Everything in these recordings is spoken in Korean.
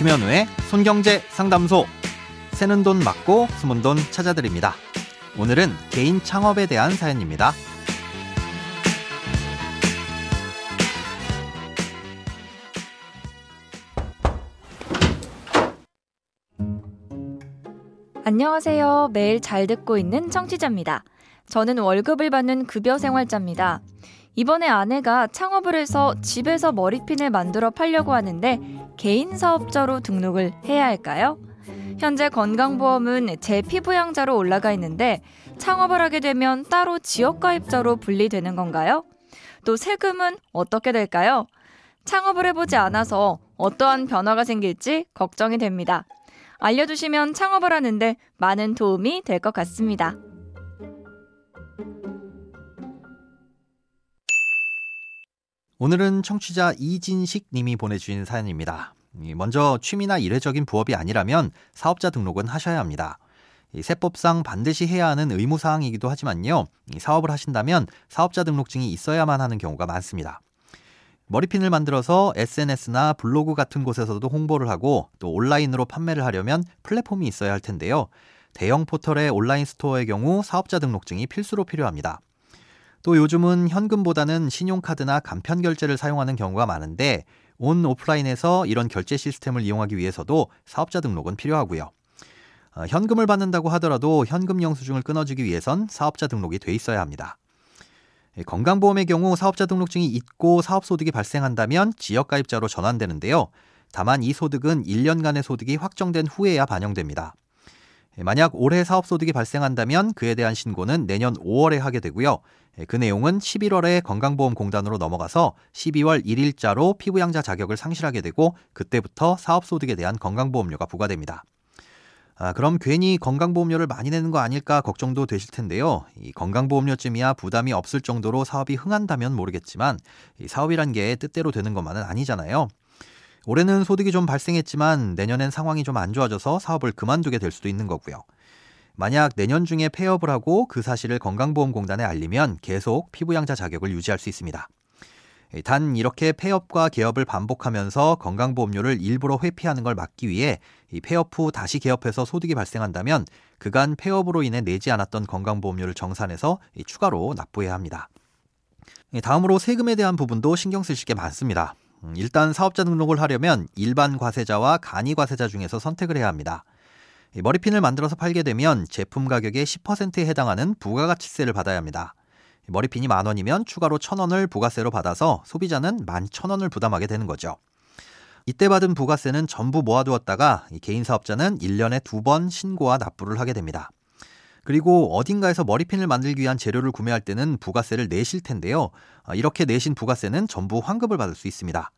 김현우의 손경제 상담소. 새는 돈 맞고 숨은 돈 찾아드립니다. 오늘은 개인 창업에 대한 사연입니다. 안녕하세요. 매일 잘 듣고 있는 청취자입니다. 저는 월급을 받는 급여 생활자입니다. 이번에 아내가 창업을 해서 집에서 머리핀을 만들어 팔려고 하는데 개인 사업자로 등록을 해야 할까요? 현재 건강보험은 제 피부양자로 올라가 있는데 창업을 하게 되면 따로 지역가입자로 분리되는 건가요? 또 세금은 어떻게 될까요? 창업을 해보지 않아서 어떠한 변화가 생길지 걱정이 됩니다. 알려주시면 창업을 하는데 많은 도움이 될 것 같습니다. 오늘은 청취자 이진식 님이 보내주신 사연입니다. 먼저 취미나 일회적인 부업이 아니라면 사업자 등록은 하셔야 합니다. 세법상 반드시 해야 하는 의무사항이기도 하지만요. 사업을 하신다면 사업자 등록증이 있어야만 하는 경우가 많습니다. 머리핀을 만들어서 SNS나 블로그 같은 곳에서도 홍보를 하고 또 온라인으로 판매를 하려면 플랫폼이 있어야 할 텐데요. 대형 포털의 온라인 스토어의 경우 사업자 등록증이 필수로 필요합니다. 또 요즘은 현금보다는 신용카드나 간편 결제를 사용하는 경우가 많은데 온 오프라인에서 이런 결제 시스템을 이용하기 위해서도 사업자 등록은 필요하고요. 어, 현금을 받는다고 하더라도 현금 영수증을 끊어주기 위해선 사업자 등록이 돼 있어야 합니다. 예, 건강보험의 경우 사업자 등록증이 있고 사업소득이 발생한다면 지역가입자로 전환되는데요. 다만 이 소득은 1년간의 소득이 확정된 후에야 반영됩니다. 예, 만약 올해 사업 소득이 발생한다면 그에 대한 신고는 내년 5월에 하게 되고요. 예, 그 내용은 11월에 건강보험공단으로 넘어가서 12월 1일자로 피부양자 자격을 상실하게 되고 그때부터 사업 소득에 대한 건강보험료가 부과됩니다. 아, 그럼 괜히 건강보험료를 많이 내는 거 아닐까 걱정도 되실 텐데요. 이 건강보험료쯤이야 부담이 없을 정도로 사업이 흥한다면 모르겠지만 이 사업이란 게 뜻대로 되는 것만은 아니잖아요. 올해는 소득이 좀 발생했지만 내년엔 상황이 좀 안 좋아져서 사업을 그만두게 될 수도 있는 거고요. 만약 내년 중에 폐업을 하고 그 사실을 건강보험공단에 알리면 계속 피부양자 자격을 유지할 수 있습니다. 단 이렇게 폐업과 개업을 반복하면서 건강보험료를 일부러 회피하는 걸 막기 위해 폐업 후 다시 개업해서 소득이 발생한다면 그간 폐업으로 인해 내지 않았던 건강보험료를 정산해서 추가로 납부해야 합니다. 다음으로 세금에 대한 부분도 신경 쓰실 게 많습니다. 음, 일단 사업자 등록을 하려면 일반 과세자와 간이 과세자 중에서 선택을 해야 합니다. 머리핀을 만들어서 팔게 되면 제품 가격의 10%에 해당하는 부가가치세를 받아야 합니다. 머리핀이 만 원이면 추가로 천 원을 부가세로 받아서 소비자는 만 천 원을 부담하게 되는 거죠. 이때 받은 부가세는 전부 모아두었다가 개인 사업자는 1년에 두 번 신고와 납부를 하게 됩니다. 그리고 어딘가에서 머리핀을 만들기 위한 재료를 구매할 때는 부가세를 내실 텐데요. 이렇게 내신 부가세는 전부 환급을 받을 수 있습니다.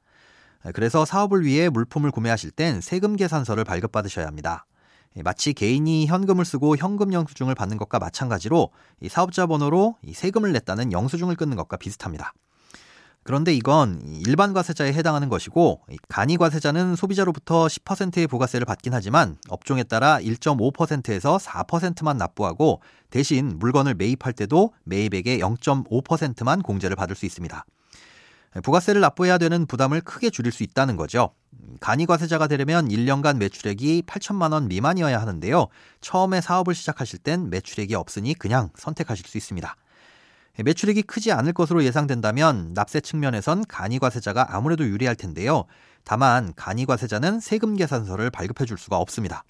그래서 사업을 위해 물품을 구매하실 땐 세금 계산서를 발급받으셔야 합니다. 예, 마치 개인이 현금을 쓰고 현금 영수증을 받는 것과 마찬가지로 사업자 번호로 세금을 냈다는 영수증을 끊는 것과 비슷합니다. 그런데 이건 일반 과세자에 해당하는 것이고 간이 과세자는 소비자로부터 10%의 부가세를 받긴 하지만 업종에 따라 1.5%에서 4%만 납부하고 대신 물건을 매입할 때도 매입액의 0.5%만 공제를 받을 수 있습니다. 부가세를 납부해야 되는 부담을 크게 줄일 수 있다는 거죠. 간이 과세자가 되려면 1년간 매출액이 8천만 원 미만이어야 하는데요. 처음에 사업을 시작하실 땐 매출액이 없으니 그냥 선택하실 수 있습니다. 매출액이 크지 않을 것으로 예상된다면 납세 측면에선 간이과세자가 아무래도 유리할 텐데요. 다만 간이과세자는 세금 계산서를 발급해 줄 수가 없습니다.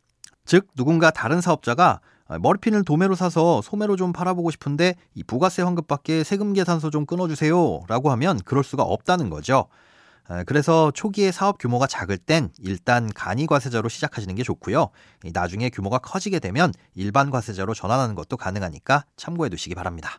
즉 누군가 다른 사업자가 머리핀을 도매로 사서 소매로 좀 팔아보고 싶은데 이 부가세 환급밖에 세금 계산서 좀 끊어주세요 라고 하면 그럴 수가 없다는 거죠. 그래서 초기에 사업 규모가 작을 땐 일단 간이 과세자로 시작하시는 게 좋고요. 나중에 규모가 커지게 되면 일반 과세자로 전환하는 것도 가능하니까 참고해 두시기 바랍니다.